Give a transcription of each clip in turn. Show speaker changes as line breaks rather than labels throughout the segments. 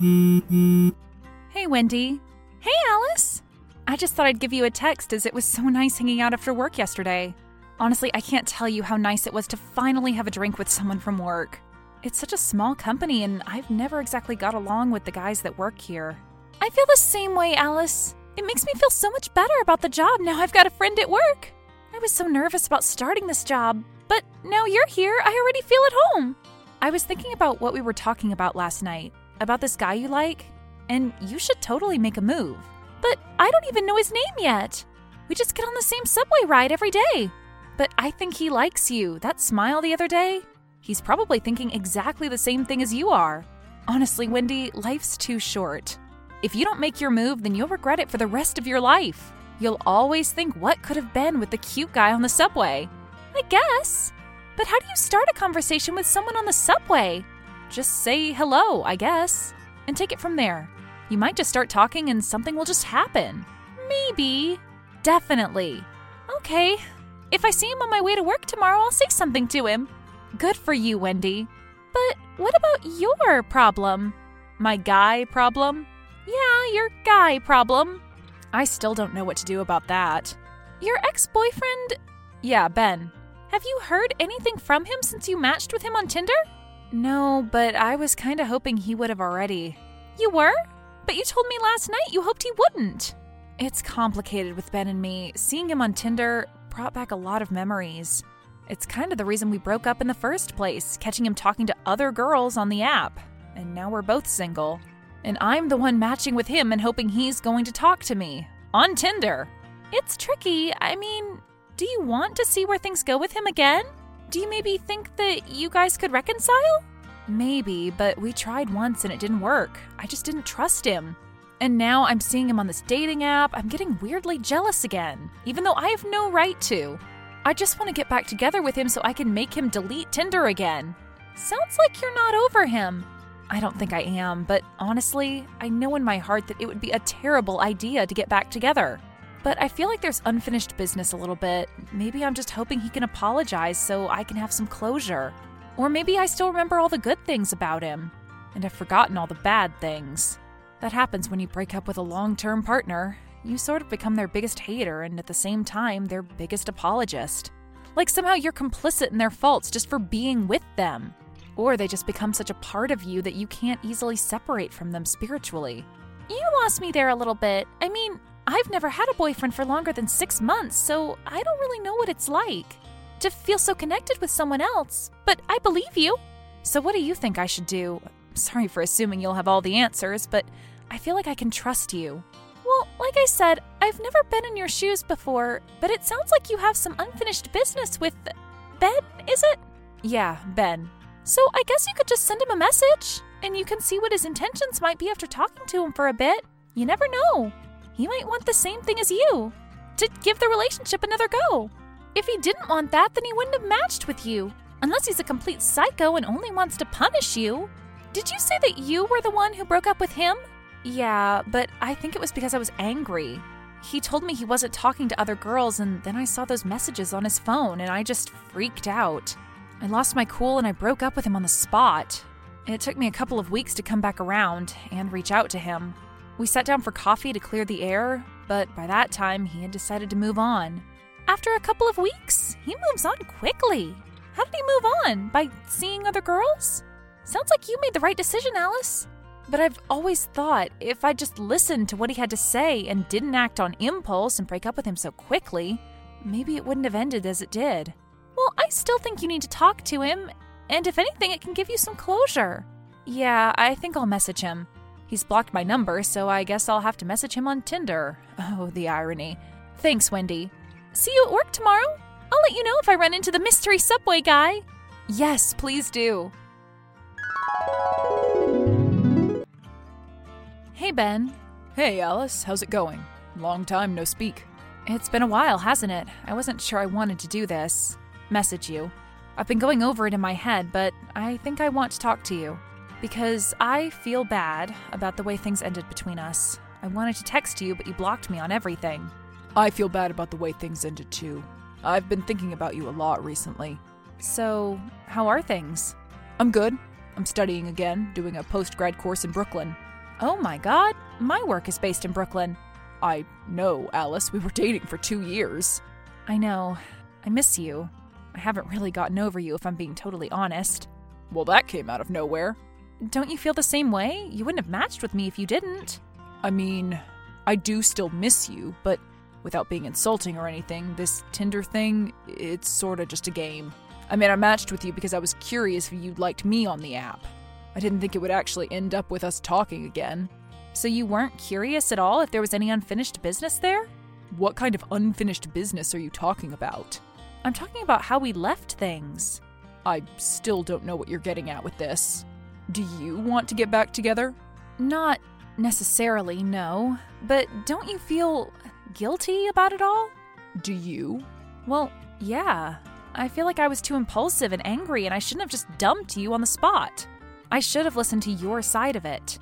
Hey, Wendy. Hey, Alice. I just thought I'd give you a text as it was so nice hanging out after work yesterday. Honestly, I can't tell you how nice it was to finally have a drink with someone from work. It's such a small company, and I've never exactly got along with the guys that work here. I feel the same way, Alice. It makes me feel so much better about the job now I've got a friend at work. I was so nervous about starting this job, but now you're here, I already feel at home. I was thinking about what we were talking about last night, about this guy you like, and you should totally make a move. But I don't even know his name yet. We just get on the same subway ride every day. But I think he likes you. That smile the other day, he's probably thinking exactly the same thing as you are. Honestly, Wendy, life's too short. If you don't make your move, then you'll regret it for the rest of your life. You'll always think what could have been with the cute guy on the subway. I guess. But how do you start a conversation with someone on the subway? Just say hello, I guess, and take it from there. You might just start talking and something will just happen. Maybe. Definitely. Okay. If I see him on my way to work tomorrow, I'll say something to him. Good for you, Wendy. But what about your problem? My guy problem? Yeah, your guy problem. I still don't know what to do about that. Your ex boyfriend? Yeah, Ben. Have you heard anything from him since you matched with him on Tinder? No, but I was kinda hoping he would have already. You were? But you told me last night you hoped he wouldn't. It's complicated with Ben and me. Seeing him on Tinder brought back a lot of memories. It's kind of the reason we broke up in the first place, catching him talking to other girls on the app. And now we're both single. And I'm the one matching with him and hoping he's going to talk to me on Tinder. It's tricky. I mean, do you want to see where things go with him again? Do you maybe think that you guys could reconcile? Maybe, but we tried once and it didn't work. I just didn't trust him. And now I'm seeing him on this dating app. I'm getting weirdly jealous again, even though I have no right to. I just want to get back together with him so I can make him delete Tinder again. Sounds like you're not over him. I don't think I am, but honestly, I know in my heart that it would be a terrible idea to get back together. But I feel like there's unfinished business a little bit. Maybe I'm just hoping he can apologize so I can have some closure. Or maybe I still remember all the good things about him, and have forgotten all the bad things. That happens when you break up with a long term partner. You sort of become their biggest hater and at the same time, their biggest apologist. Like somehow you're complicit in their faults just for being with them. Or they just become such a part of you that you can't easily separate from them spiritually. You lost me there a little bit. I mean, I've never had a boyfriend for longer than six months, so I don't really know what it's like to feel so connected with someone else. But I believe you. So, what do you think I should do? Sorry for assuming you'll have all the answers, but I feel like I can trust you. Well, like I said, I've never been in your shoes before, but it sounds like you have some unfinished business with Ben, is it? Yeah, Ben. So I guess you could just send him a message, and you can see what his intentions might be after talking to him for a bit. You never know. He might want the same thing as you to give the relationship another go. If he didn't want that, then he wouldn't have matched with you, unless he's a complete psycho and only wants to punish you. Did you say that you were the one who broke up with him? Yeah, but I think it was because I was angry. He told me he wasn't talking to other girls, and then I saw those messages on his phone, and I just freaked out. I lost my cool and I broke up with him on the spot. It took me a couple of weeks to come back around and reach out to him. We sat down for coffee to clear the air, but by that time he had decided to move on. After a couple of weeks, he moves on quickly. How did he move on? By seeing other girls? Sounds like you made the right decision, Alice. But I've always thought if I just listened to what he had to say and didn't act on impulse and break up with him so quickly, maybe it wouldn't have ended as it did. Well, I still think you need to talk to him, and if anything, it can give you some closure. Yeah, I think I'll message him. He's blocked my number, so I guess I'll have to message him on Tinder. Oh, the irony. Thanks, Wendy. See you at work tomorrow? I'll let you know if I run into the mystery subway guy. Yes, please do. Hey, Ben.
Hey, Alice, how's it going? Long time no speak.
It's been a while, hasn't it? I wasn't sure I wanted to do this. Message you. I've been going over it in my head, but I think I want to talk to you. Because I feel bad about the way things ended between us. I wanted to text you, but you blocked me on everything.
I feel bad about the way things ended too. I've been thinking about you a lot recently.
So, how are things?
I'm good. I'm studying again, doing a post grad course in Brooklyn.
Oh my god, my work is based in Brooklyn.
I know, Alice. We were dating for two years.
I know. I miss you. I haven't really gotten over you if I'm being totally honest.
Well, that came out of nowhere.
Don't you feel the same way? You wouldn't have matched with me if you didn't.
I mean, I do still miss you, but without being insulting or anything, this Tinder thing, it's sorta just a game. I mean, I matched with you because I was curious if you liked me on the app. I didn't think it would actually end up with us talking again.
So you weren't curious at all if there was any unfinished business there?
What kind of unfinished business are you talking about?
I'm talking about how we left things.
I still don't know what you're getting at with this. Do you want to get back together?
Not necessarily, no. But don't you feel guilty about it all?
Do you?
Well, yeah. I feel like I was too impulsive and angry, and I shouldn't have just dumped you on the spot. I should have listened to your side of it.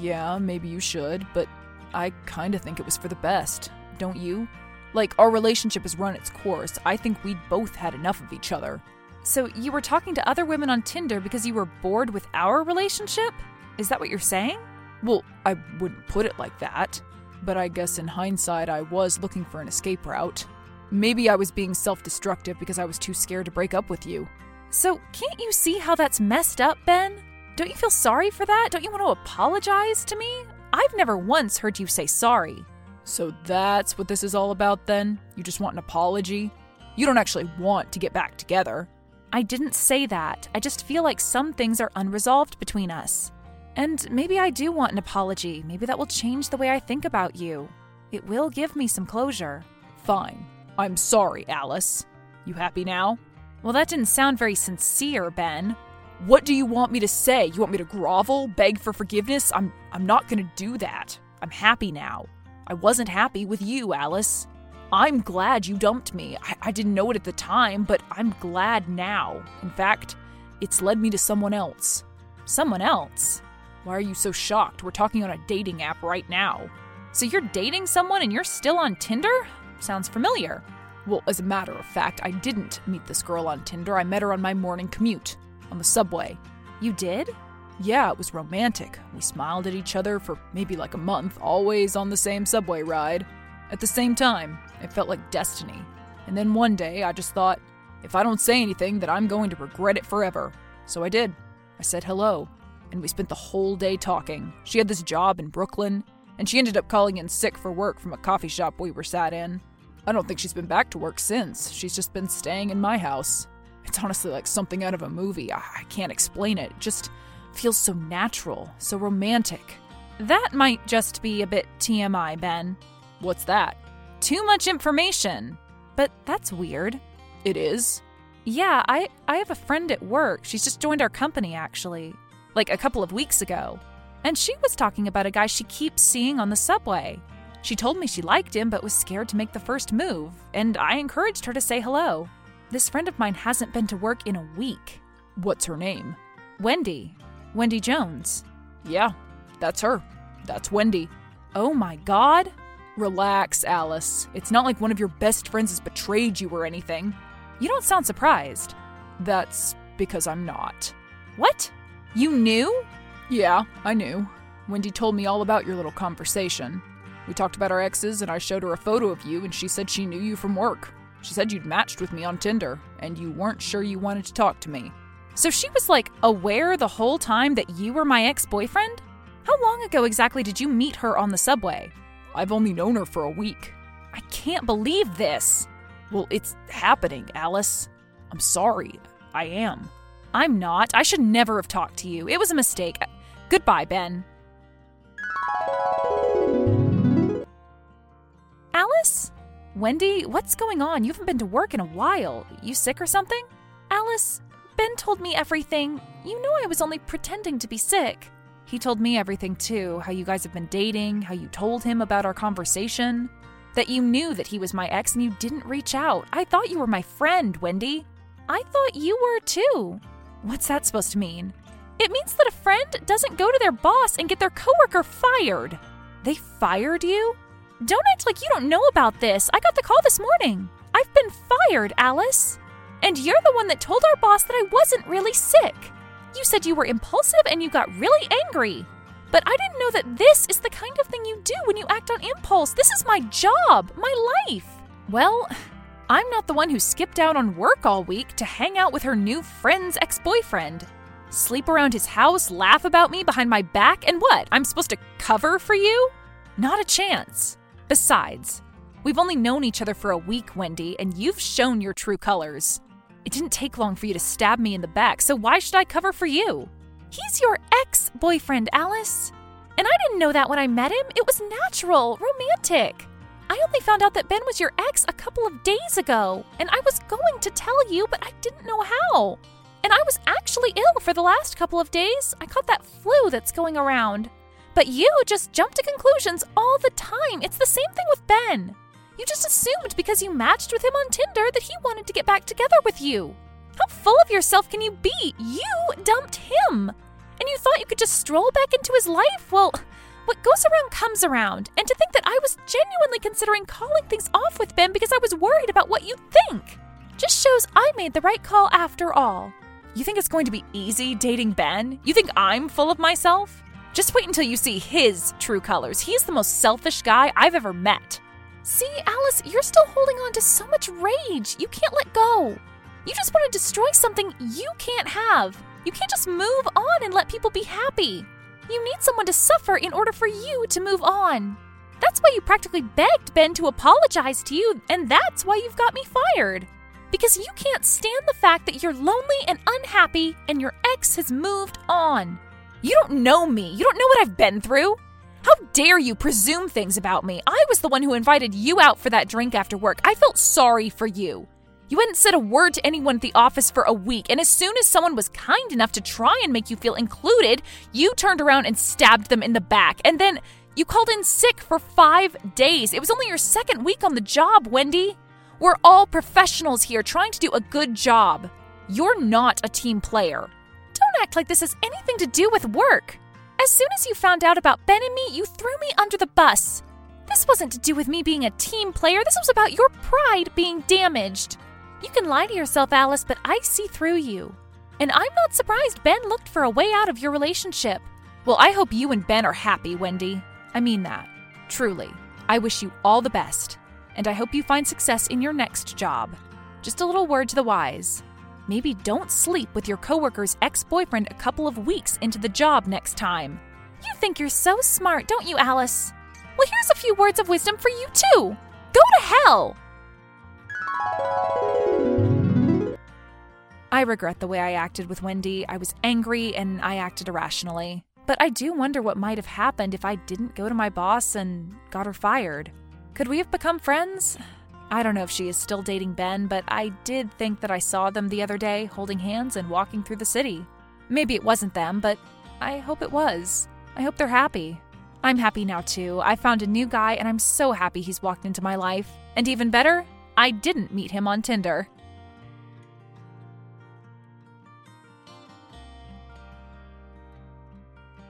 Yeah, maybe you should, but I kinda think it was for the best, don't you? Like, our relationship has run its course. I think we'd both had enough of each other.
So you were talking to other women on Tinder because you were bored with our relationship? Is that what you're saying?
Well, I wouldn't put it like that, but I guess in hindsight, I was looking for an escape route. Maybe I was being self destructive because I was too scared to break up with you.
So can't you see how that's messed up, Ben? Don't you feel sorry for that? Don't you want to apologize to me? I've never once heard you say sorry.
So that's what this is all about then? You just want an apology? You don't actually want to get back together.
I didn't say that. I just feel like some things are unresolved between us. And maybe I do want an apology. Maybe that will change the way I think about you. It will give me some closure.
Fine. I'm sorry, Alice. You happy now?
Well, that didn't sound very sincere, Ben.
What do you want me to say? You want me to grovel, beg for forgiveness? I'm I'm not going to do that. I'm happy now. I wasn't happy with you, Alice. I'm glad you dumped me. I, I didn't know it at the time, but I'm glad now. In fact, it's led me to someone else.
Someone else?
Why are you so shocked? We're talking on a dating app right now.
So you're dating someone and you're still on Tinder? Sounds familiar.
Well, as a matter of fact, I didn't meet this girl on Tinder. I met her on my morning commute, on the subway.
You did?
Yeah, it was romantic. We smiled at each other for maybe like a month, always on the same subway ride. At the same time, it felt like destiny. And then one day, I just thought, if I don't say anything, that I'm going to regret it forever. So I did. I said hello, and we spent the whole day talking. She had this job in Brooklyn, and she ended up calling in sick for work from a coffee shop we were sat in. I don't think she's been back to work since. She's just been staying in my house. It's honestly like something out of a movie. I, I can't explain it. It just feels so natural, so romantic.
That might just be a bit TMI, Ben.
What's that?
Too much information. But that's weird.
It is?
Yeah, I, I have a friend at work. She's just joined our company, actually, like a couple of weeks ago. And she was talking about a guy she keeps seeing on the subway. She told me she liked him but was scared to make the first move, and I encouraged her to say hello. This friend of mine hasn't been to work in a week.
What's her name?
Wendy. Wendy Jones.
Yeah, that's her. That's Wendy.
Oh my god.
Relax, Alice. It's not like one of your best friends has betrayed you or anything.
You don't sound surprised.
That's because I'm not.
What? You knew?
Yeah, I knew. Wendy told me all about your little conversation. We talked about our exes, and I showed her a photo of you, and she said she knew you from work. She said you'd matched with me on Tinder, and you weren't sure you wanted to talk to me.
So she was like aware the whole time that you were my ex boyfriend? How long ago exactly did you meet her on the subway?
I've only known her for a week.
I can't believe this.
Well, it's happening, Alice. I'm sorry. I am.
I'm not. I should never have talked to you. It was a mistake. Goodbye, Ben. Alice? Wendy, what's going on? You haven't been to work in a while. You sick or something? Alice, Ben told me everything. You know I was only pretending to be sick. He told me everything too how you guys have been dating, how you told him about our conversation, that you knew that he was my ex and you didn't reach out. I thought you were my friend, Wendy. I thought you were too. What's that supposed to mean? It means that a friend doesn't go to their boss and get their coworker fired. They fired you? Don't act like you don't know about this. I got the call this morning. I've been fired, Alice. And you're the one that told our boss that I wasn't really sick. You said you were impulsive and you got really angry. But I didn't know that this is the kind of thing you do when you act on impulse. This is my job, my life. Well, I'm not the one who skipped out on work all week to hang out with her new friend's ex boyfriend. Sleep around his house, laugh about me behind my back, and what? I'm supposed to cover for you? Not a chance. Besides, we've only known each other for a week, Wendy, and you've shown your true colors. It didn't take long for you to stab me in the back, so why should I cover for you? He's your ex boyfriend, Alice. And I didn't know that when I met him. It was natural, romantic. I only found out that Ben was your ex a couple of days ago, and I was going to tell you, but I didn't know how. And I was actually ill for the last couple of days. I caught that flu that's going around. But you just jump to conclusions all the time. It's the same thing with Ben. You just assumed because you matched with him on Tinder that he wanted to get back together with you. How full of yourself can you be? You dumped him. And you thought you could just stroll back into his life? Well, what goes around comes around. And to think that I was genuinely considering calling things off with Ben because I was worried about what you'd think just shows I made the right call after all. You think it's going to be easy dating Ben? You think I'm full of myself? Just wait until you see his true colors. He's the most selfish guy I've ever met. See, Alice, you're still holding on to so much rage. You can't let go. You just want to destroy something you can't have. You can't just move on and let people be happy. You need someone to suffer in order for you to move on. That's why you practically begged Ben to apologize to you, and that's why you've got me fired. Because you can't stand the fact that you're lonely and unhappy and your ex has moved on. You don't know me. You don't know what I've been through. How dare you presume things about me? I was the one who invited you out for that drink after work. I felt sorry for you. You hadn't said a word to anyone at the office for a week, and as soon as someone was kind enough to try and make you feel included, you turned around and stabbed them in the back. And then you called in sick for five days. It was only your second week on the job, Wendy. We're all professionals here trying to do a good job. You're not a team player. Don't act like this has anything to do with work. As soon as you found out about Ben and me, you threw me under the bus. This wasn't to do with me being a team player, this was about your pride being damaged. You can lie to yourself, Alice, but I see through you. And I'm not surprised Ben looked for a way out of your relationship. Well, I hope you and Ben are happy, Wendy. I mean that. Truly. I wish you all the best. And I hope you find success in your next job. Just a little word to the wise. Maybe don't sleep with your coworker's ex boyfriend a couple of weeks into the job next time. You think you're so smart, don't you, Alice? Well, here's a few words of wisdom for you, too. Go to hell! I regret the way I acted with Wendy. I was angry and I acted irrationally. But I do wonder what might have happened if I didn't go to my boss and got her fired. Could we have become friends? I don't know if she is still dating Ben, but I did think that I saw them the other day holding hands and walking through the city. Maybe it wasn't them, but I hope it was. I hope they're happy. I'm happy now too. I found a new guy and I'm so happy he's walked into my life. And even better, I didn't meet him on Tinder.